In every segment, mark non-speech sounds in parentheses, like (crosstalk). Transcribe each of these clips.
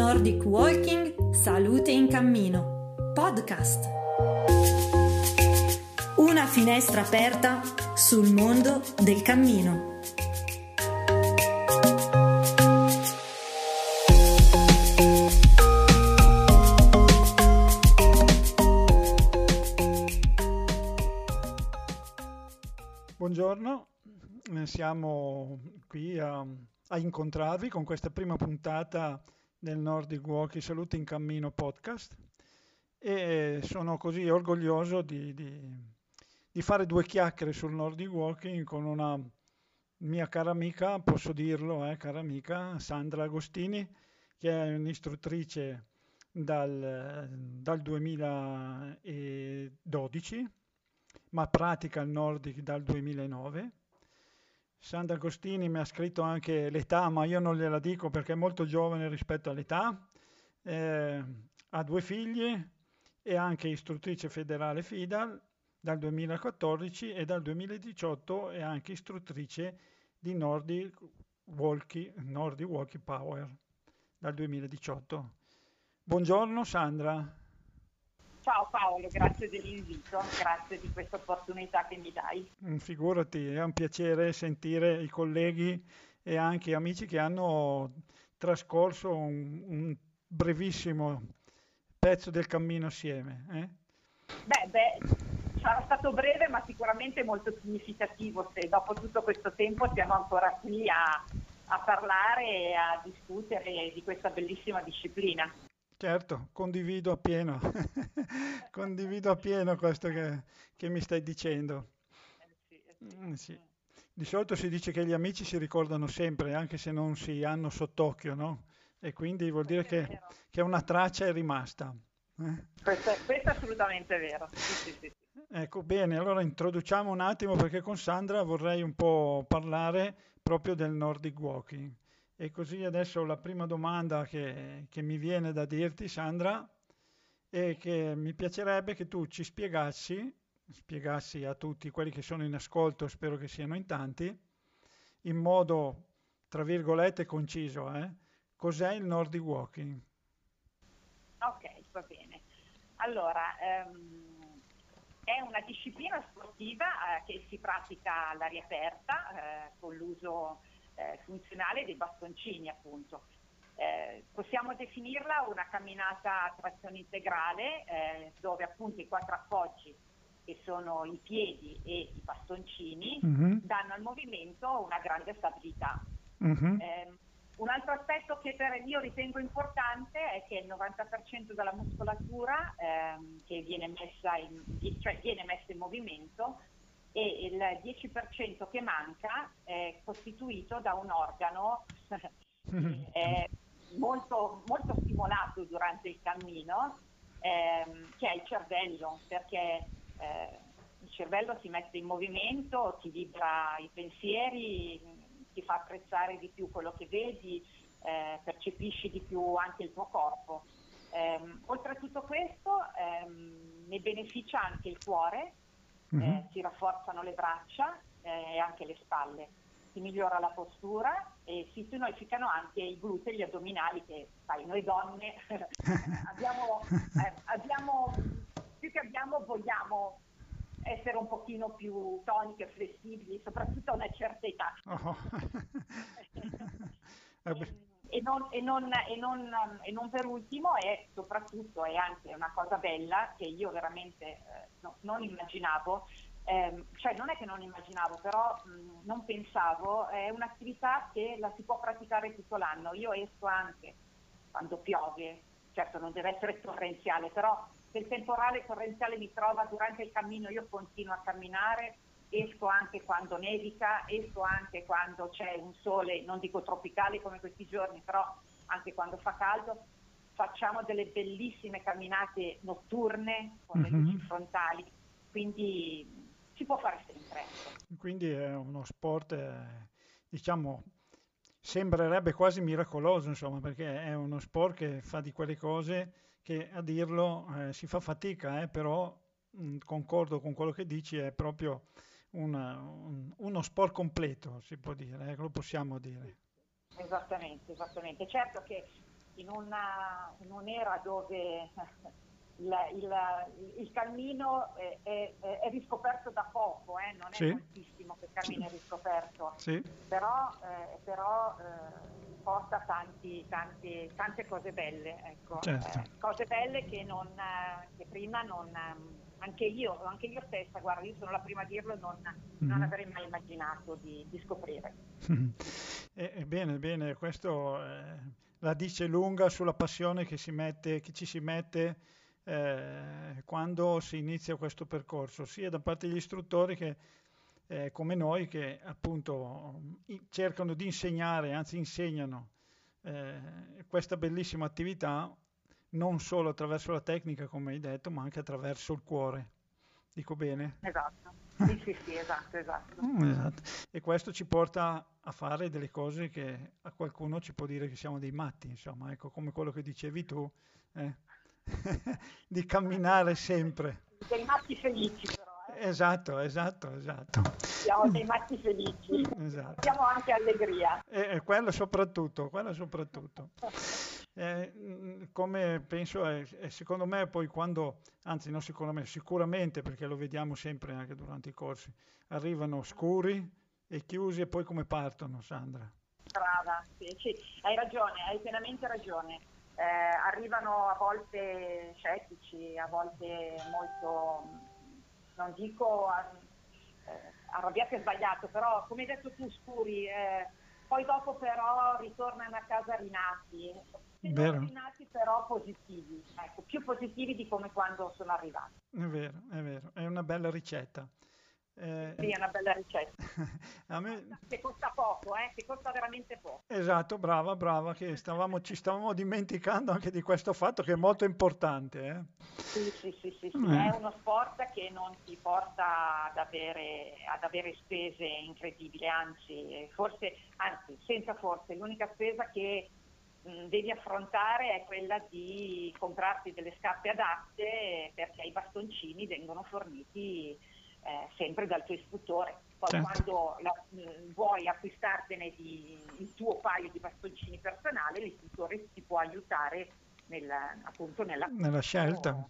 Nordic Walking Salute in Cammino Podcast. Una finestra aperta sul mondo del cammino. Buongiorno, siamo qui a, a incontrarvi con questa prima puntata del Nordic Walking Salute in Cammino podcast e sono così orgoglioso di, di, di fare due chiacchiere sul Nordic Walking con una mia cara amica, posso dirlo, eh, cara amica, Sandra Agostini, che è un'istruttrice dal, dal 2012, ma pratica il Nordic dal 2009 Sandra Agostini mi ha scritto anche l'età, ma io non gliela dico perché è molto giovane rispetto all'età. Eh, ha due figli, è anche istruttrice federale FIDAL dal 2014 e dal 2018 è anche istruttrice di Nordic Walkie, Nordic Walkie Power dal 2018. Buongiorno Sandra. Ciao Paolo, grazie dell'invito, grazie di questa opportunità che mi dai. Mm, figurati, è un piacere sentire i colleghi e anche amici che hanno trascorso un, un brevissimo pezzo del cammino assieme. Eh? Beh, beh, sarà stato breve ma sicuramente molto significativo se dopo tutto questo tempo siamo ancora qui a, a parlare e a discutere di questa bellissima disciplina. Certo, condivido appieno, (laughs) condivido appieno questo che, che, mi stai dicendo. Mm, sì. Di solito si dice che gli amici si ricordano sempre, anche se non si hanno sott'occhio, no? E quindi vuol dire che, che una traccia è rimasta. Eh? Questo, questo, è assolutamente vero. Ecco, bene, allora introduciamo un attimo perché con Sandra vorrei un po' parlare proprio del Nordic Walking. E così adesso la prima domanda che, che mi viene da dirti, Sandra, è che mi piacerebbe che tu ci spiegassi, spiegassi a tutti quelli che sono in ascolto, spero che siano in tanti, in modo, tra virgolette, conciso, eh, cos'è il Nordic Walking? Ok, va bene. Allora, ehm, è una disciplina sportiva eh, che si pratica all'aria aperta eh, con l'uso eh, funzionale dei bastoncini appunto. Eh, possiamo definirla una camminata a trazione integrale eh, dove appunto i quattro appoggi che sono i piedi e i bastoncini mm-hmm. danno al movimento una grande stabilità. Mm-hmm. Eh, un altro aspetto che per io ritengo importante è che il 90% della muscolatura ehm, che viene messa, in, cioè viene messa in movimento e il 10% che manca è costituito da un organo (laughs) eh, molto, molto, stimolato durante il cammino, ehm, che è il cervello, perché eh, il cervello si mette in movimento, ti vibra i pensieri, ti fa apprezzare di più quello che vedi, eh, percepisci di più anche il tuo corpo. Eh, oltre a tutto questo ehm, ne beneficia anche il cuore mm-hmm. eh, si rafforzano le braccia eh, e anche le spalle, si migliora la postura e si tonificano anche i glutei e gli addominali che, sai, noi donne (laughs) abbiamo, eh, abbiamo, più che abbiamo, vogliamo essere un pochino più toniche flessibili, soprattutto a una certa età. Oh. (laughs) (laughs) e, non, e, non, e, non, e, non, per ultimo è soprattutto è anche una cosa bella che io veramente eh, no, non immaginavo, eh, cioè non è che non immaginavo, però mh, non pensavo, è un'attività che la si può praticare tutto l'anno. Io esco anche quando piove, certo non deve essere torrenziale, però se il temporale torrenziale mi trova durante il cammino io continuo a camminare esco anche quando nevica, esco anche quando c'è un sole, non dico tropicale come questi giorni, però anche quando fa caldo, facciamo delle bellissime camminate notturne con mm-hmm. le luci frontali, quindi si può fare sempre. Ecco. Quindi è uno sport, eh, diciamo, sembrerebbe quasi miracoloso, insomma, perché è uno sport che fa di quelle cose che a dirlo eh, si fa fatica, eh, però mh, concordo con quello che dici, è proprio una, un, uno sport completo, si può dire, eh, lo possiamo dire. Esattamente, esattamente. Certo che in, una, in un'era dove (laughs) il, il, il cammino è, è, è, riscoperto da poco, eh? non è sì. moltissimo che il cammino è riscoperto, sì. però, eh, però eh, porta tanti, tanti, tante cose belle, ecco. certo. Eh, cose belle che, non, che prima non anche io, anche io stessa, guarda, io sono la prima a dirlo, non, mm-hmm. non avrei mai immaginato di, di scoprire. (laughs) Eh, bene, bene, questo eh, la dice lunga sulla passione che, si mette, che ci si mette eh, quando si inizia questo percorso, sia da parte degli istruttori che eh, come noi che appunto cercano di insegnare, anzi insegnano eh, questa bellissima attività non solo attraverso la tecnica, come hai detto, ma anche attraverso il cuore. Dico bene? Esatto, sì, sì, sì, esatto, esatto. Mm, esatto. E questo ci porta a fare delle cose che a qualcuno ci può dire che siamo dei matti, insomma, ecco, come quello che dicevi tu, eh? (laughs) di camminare sempre. Dei matti felici però. Eh? Esatto, esatto, esatto. Siamo dei matti felici. Esatto. Abbiamo anche allegria. E, e quello soprattutto, quello soprattutto. Eh, mm, come penso, eh, secondo me poi quando, anzi non secondo me, sicuramente perché lo vediamo sempre anche durante i corsi, arrivano scuri e chiusi e poi come partono, Sandra? Brava, sì, sì. hai ragione, hai pienamente ragione. Eh, arrivano a volte scettici, a volte molto, non dico eh, arrabbiati e sbagliato, però come hai detto tu scuri, eh, poi dopo però ritornano a casa rinati nati però positivi, ecco, più positivi di come quando sono arrivati. È vero, è vero, è una bella ricetta. Eh, sì, è una bella ricetta. (laughs) a me... Che costa poco, eh? che costa veramente poco. Esatto, brava, brava, che stavamo, ci stavamo dimenticando anche di questo fatto che è molto importante. Eh? Sì, sì, sì, sì, sì. Eh. è uno sport che non ti porta ad avere, ad avere spese incredibili, anzi, forse, anzi, senza forse, l'unica spesa che devi affrontare è quella di comprarti delle scarpe adatte perché i bastoncini vengono forniti eh, sempre dal tuo istruttore. Poi certo. quando la, mm, vuoi acquistartene di, il tuo paio di bastoncini personali, l'istruttore ti può aiutare nel, appunto nella, nella scelta.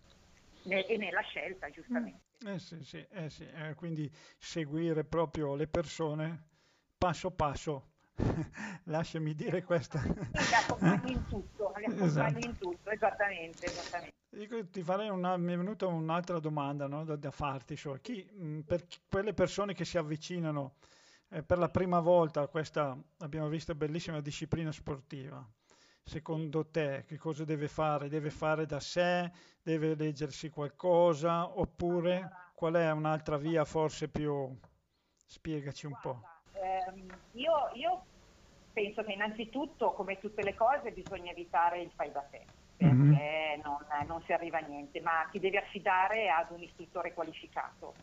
Ne, e nella scelta, giustamente. Mm. Eh sì, sì, eh sì. Eh, quindi seguire proprio le persone passo passo (laughs) Lasciami dire questo. Li accompagni in tutto, esatto. in tutto, esattamente. esattamente. Ti farei una, mi è venuta un'altra domanda no, da, da, farti. Cioè, chi, mh, per chi, quelle persone che si avvicinano eh, per la prima volta a questa, abbiamo visto, bellissima disciplina sportiva, secondo te che cosa deve fare? Deve fare da sé? Deve leggersi qualcosa? Oppure qual è un'altra via forse più... Spiegaci un po'. Ehm, io, io penso che innanzitutto, come tutte le cose, bisogna evitare il fai da te, perché mm-hmm. non, non, si arriva a niente, ma ti devi affidare ad un istruttore qualificato.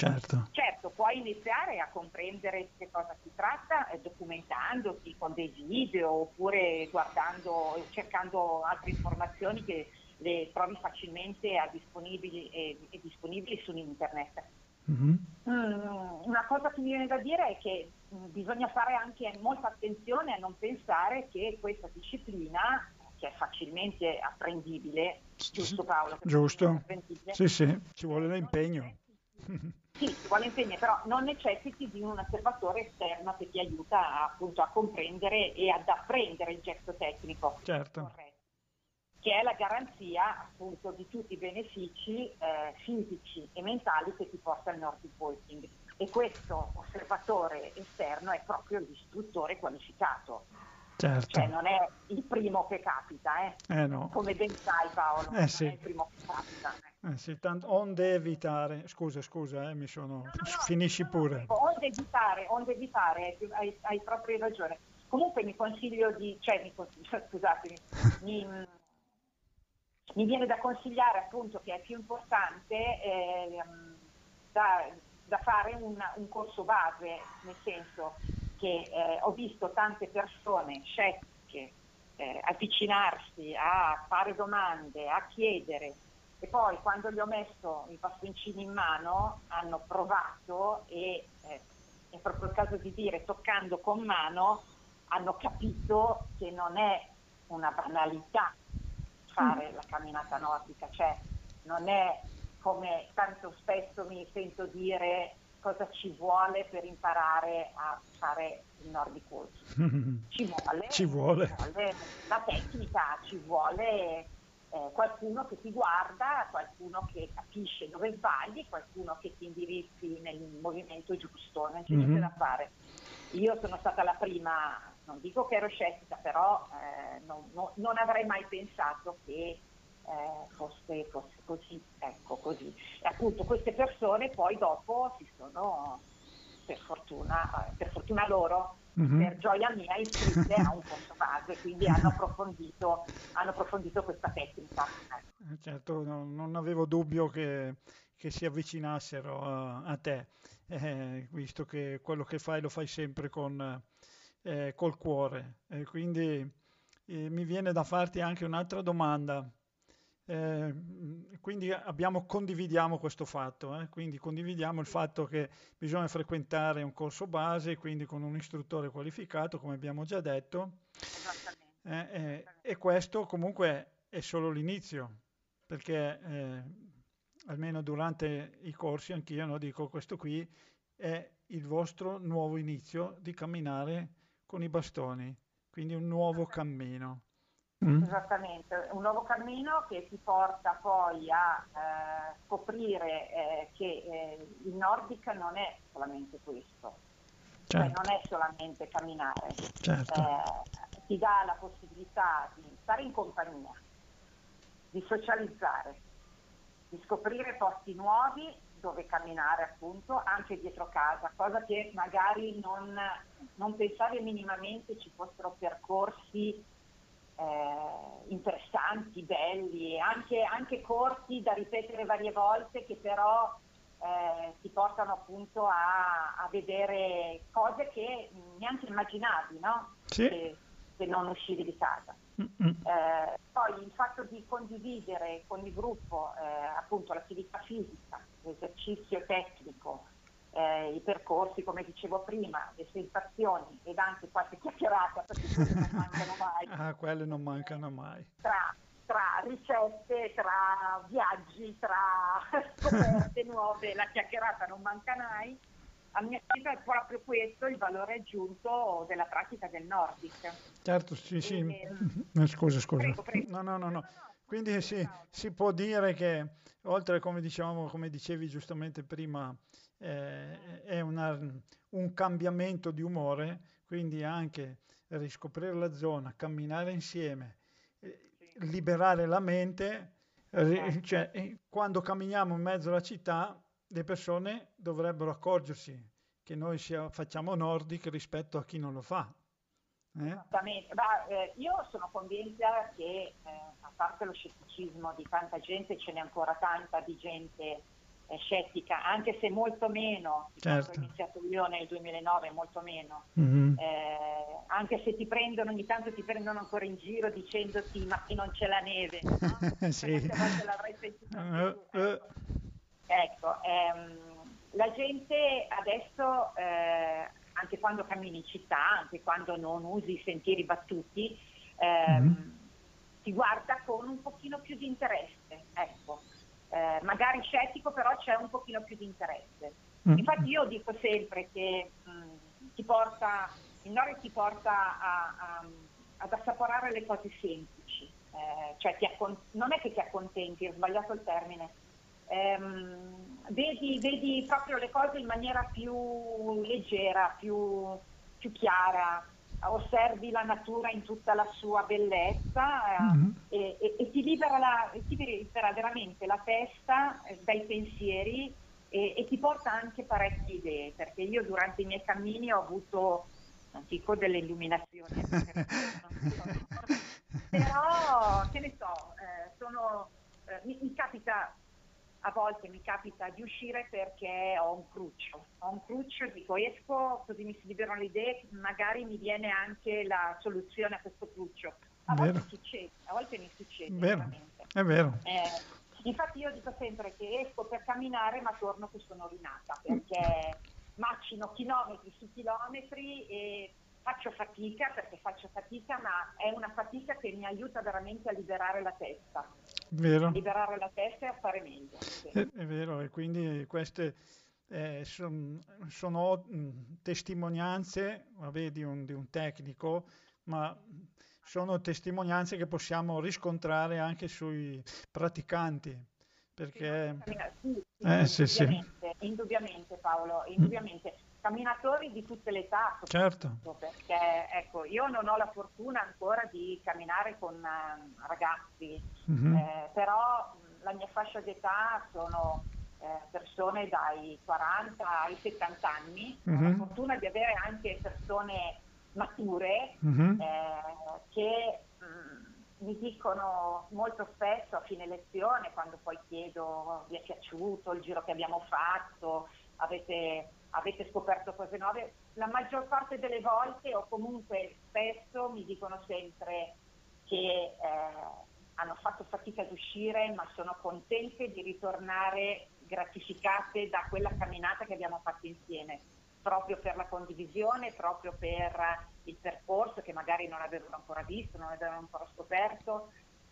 Certo. certo, puoi iniziare a comprendere di che cosa si tratta eh, documentandoti con dei video oppure guardando, cercando altre informazioni che le trovi facilmente disponibili, e, e disponibili su internet Mm-hmm. Mm, una cosa che mi viene da dire è che bisogna fare anche molta attenzione a non pensare che questa disciplina, che è facilmente apprendibile, giusto Paolo? Giusto, sì sì, ci vuole l'impegno. (laughs) Sì, ci vuole impegno, però non necessiti di un osservatore esterno che ti aiuta appunto a comprendere e ad apprendere il gesto tecnico. Certo. Corretto che è la garanzia appunto di tutti i benefici eh, fisici e mentali che ti porta il Nordic Walking. E questo osservatore esterno è proprio l'istruttore qualificato. Certo. Cioè non è il primo che capita, eh? Eh no. come ben sai Paolo, eh sì. non è il primo che capita. Eh sì, tanto, onde evitare, scusa, scusa, eh, mi sono... No, no, finisci pure. Onde evitare, onde evitare, hai, hai proprio ragione. Comunque mi consiglio di, cioè mi consiglio, (laughs) scusatemi, mi, mi viene da consigliare appunto che è più importante eh, da, da, fare un, un, corso base, nel senso che eh, ho visto tante persone scettiche eh, avvicinarsi a fare domande, a chiedere e poi quando gli ho messo i bastoncini in mano hanno provato e eh, è proprio il caso di dire toccando con mano hanno capito che non è una banalità fare mm. la camminata nordica, cioè non è come tanto spesso mi sento dire cosa ci vuole per imparare a fare il Nordic Walking. (laughs) Ci vuole, ci vuole. Ci vuole la tecnica, ci vuole eh, qualcuno che ti guarda, qualcuno che capisce dove sbagli, qualcuno che ti indirizzi nel movimento giusto, non c'è mm-hmm. niente da fare. Io sono stata la prima, non dico che ero scettica, però eh, non, no, non, avrei mai pensato che fosse, fosse, così, ecco così. E appunto queste persone poi dopo si sono, per fortuna, per fortuna loro, mm-hmm. per gioia mia, iscritte a un corso base, quindi hanno approfondito, hanno approfondito questa tecnica. Eh, certo, no, non avevo dubbio che, che si avvicinassero a, a te, eh, visto che quello che fai lo fai sempre con, eh, col cuore. E quindi eh, mi viene da farti anche un'altra domanda. Eh, quindi abbiamo, condividiamo questo fatto, eh? quindi condividiamo il fatto che bisogna frequentare un corso base, quindi con un istruttore qualificato, come abbiamo già detto, eh, eh e questo comunque è solo l'inizio, perché eh, almeno durante i corsi anch'io no, dico questo qui è il vostro nuovo inizio di camminare con i bastoni, quindi un nuovo cammino. Mm. Esattamente, un nuovo cammino che ti porta poi a eh, scoprire eh, che eh, il Nordic non è solamente questo, cioè certo. cioè non è solamente camminare, certo. Eh, ti dà la possibilità di stare in compagnia, di socializzare, di scoprire posti nuovi dove camminare appunto anche dietro casa, cosa che magari non, non pensavi minimamente ci fossero percorsi eh, interessanti, belli, anche, anche, corti da ripetere varie volte che però eh, ti portano appunto a, a, vedere cose che neanche immaginavi, no? Sì. Se, se, non uscivi di casa. Eh, poi il fatto di condividere con il gruppo eh, appunto l'attività fisica, l'esercizio tecnico, eh, i percorsi, come dicevo prima, le sensazioni ed anche qualche chiacchierata, perché quelle non mancano mai. (laughs) Ah, quelle non mancano mai. Tra, tra ricette, tra viaggi, tra (laughs) scoperte nuove, la chiacchierata non manca mai. A mio avviso è proprio questo il valore aggiunto della pratica del Nordic. Certo, sì, sì. E, ehm, scusa, scusa. Prego, prego. No, no, no, no. Quindi sì, si può dire che oltre, come dicevamo, come dicevi giustamente prima, eh, è una, un cambiamento di umore, quindi anche riscoprire la zona, camminare insieme, eh, liberare la mente, eh, cioè, quando camminiamo in mezzo alla città le persone dovrebbero accorgersi che noi sia, facciamo nordic rispetto a chi non lo fa. Eh? Esattamente, Ma, eh, io sono convinta che eh, a parte lo scetticismo di tanta gente, ce n'è ancora tanta di gente scettica, anche se molto meno, certo. ho iniziato io nel 2009, molto meno, mm-hmm. Eh, anche se ti prendono, ogni tanto ti prendono ancora in giro dicendoti ma qui non c'è la neve, no? (laughs) sì. volte l'avrei sentito. Uh, uh. Ecco, ehm, la gente adesso, eh, anche quando cammini in città, anche quando non usi i sentieri battuti, ehm, mm-hmm. ti guarda con un pochino più di interesse, ecco eh, magari scettico, però c'è un pochino più di interesse. Mm. Infatti io dico sempre che mh, mm, ti porta, il Nord ti porta a, a, ad assaporare le cose semplici, eh, cioè accont- non è che ti accontenti, ho sbagliato il termine, ehm, vedi, vedi, proprio le cose in maniera più leggera, più, più chiara, osservi la natura in tutta la sua bellezza eh, mm-hmm. e, e, e, ti libera la, ti libera veramente la testa eh, dai pensieri e, e, ti porta anche parecchie idee, perché io durante i miei cammini ho avuto, non dico delle illuminazioni, (laughs) (laughs) però che ne so, eh, sono, eh, mi, mi capita a volte mi capita di uscire perché ho un cruccio, ho un cruccio, dico esco così mi si liberano le idee, magari mi viene anche la soluzione a questo cruccio. A vero. volte succede, a volte mi succede. Vero. È vero. Eh, infatti io dico sempre che esco per camminare ma torno che sono rinata perché macino chilometri su chilometri e faccio fatica perché faccio fatica, ma è una fatica che mi aiuta veramente a liberare la testa. Vero. Liberare la testa e fare meglio. Sì. È, è vero, e quindi queste eh, son, sono mh, testimonianze vabbè, di, un, di un tecnico, ma sono testimonianze che possiamo riscontrare anche sui praticanti. Perché... Sì, Eh, sì, sì. indubbiamente, indubbiamente, Paolo, indubbiamente. Camminatori di tutte le età, Certo, perché ecco, io non ho la fortuna ancora di camminare con eh, ragazzi, Mhm. eh, però la mia fascia d'età sono eh, persone dai 40 ai 70 anni, ho Mhm. la fortuna di avere anche persone mature Mhm. eh, che mh, mi dicono molto spesso a fine lezione, quando poi chiedo vi è piaciuto il giro che abbiamo fatto, avete, avete scoperto cose nuove, la maggior parte delle volte o comunque spesso mi dicono sempre che eh, hanno fatto fatica ad uscire ma sono contente di ritornare gratificate da quella camminata che abbiamo fatto insieme proprio per la condivisione, proprio per il percorso che magari non avevano ancora visto, non avevano ancora scoperto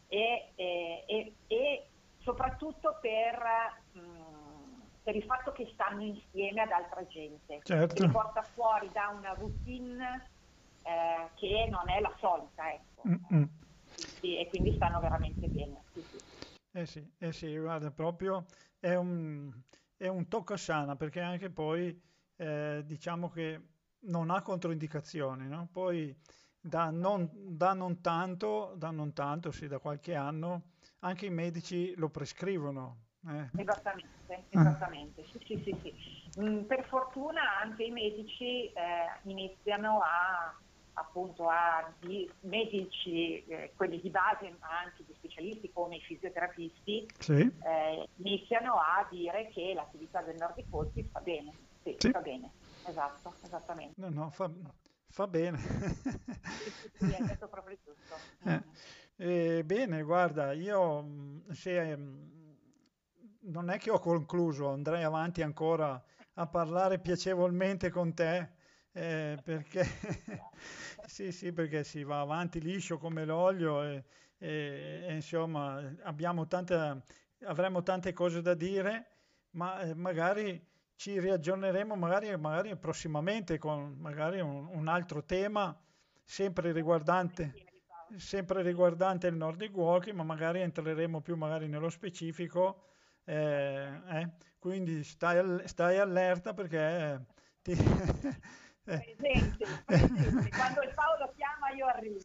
e, e- e- e soprattutto per, mh, per il fatto che stanno insieme ad altra gente, Certo. che li porta fuori da una routine eh, che non è la solita, ecco. Sì, e quindi stanno veramente bene. Sì, sì. Eh sì, eh sì, guarda, proprio è un, è un tocca sana perché anche poi eh, diciamo che non ha controindicazioni, no? Poi da non, da non tanto, da non tanto, sì, da qualche anno, anche i medici lo prescrivono. Eh. Esattamente, esattamente, sì, sì, sì, sì. Mm, per fortuna anche i medici eh, iniziano a appunto a di medici, eh, quelli di base, ma anche gli specialisti come i fisioterapisti, Sì, eh, iniziano a dire che l'attività del Nordic fa bene, sì, Sì. fa bene, esatto, esattamente. no, no, fa, fa bene. Sì, hai detto proprio tutto. (laughs) Eh, eh, bene, guarda, io mh, se, mh, non è che ho concluso, andrei avanti ancora a parlare piacevolmente con te, eh, perché (laughs) sì, sì, perché si va avanti liscio come l'olio e, e- e, insomma tante, avremo tante cose da dire, ma eh, magari ci riaggiorneremo magari, magari prossimamente con magari un, un altro tema sempre riguardante sempre riguardante il Nordic Walking, ma magari entreremo più magari nello specifico. Eh, eh. Quindi stai, stai allerta perché eh, ti- (laughs) Presente, presente. Quando il Paolo chiama io arrivo.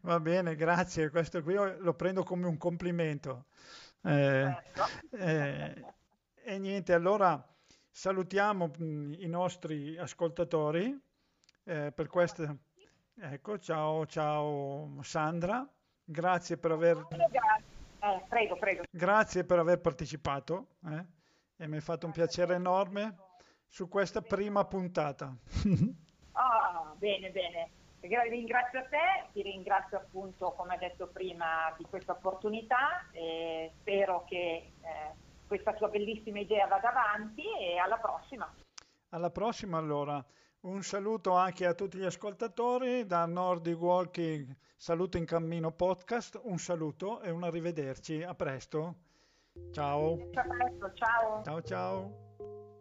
Va bene, grazie. Questo qui lo prendo come un complimento. Eh, Certo. eh, e niente, allora salutiamo mh, i nostri ascoltatori eh, per questa. Ecco, ciao, ciao Sandra, grazie per aver, grazie. Eh, prego, prego. grazie per aver partecipato eh, e mi è fatto un piacere enorme su questa prima puntata. (laughs) Ah, bene, bene. Gra- Ringrazio a te, ti ringrazio appunto, come detto prima, di questa opportunità e spero che eh, questa tua bellissima idea vada avanti e alla prossima. Alla prossima allora. Un saluto anche a tutti gli ascoltatori da Nordic Walking Saluto in Cammino Podcast. Un saluto e un arrivederci. A presto. Ciao. Ciao, a presto, ciao. Ciao ciao.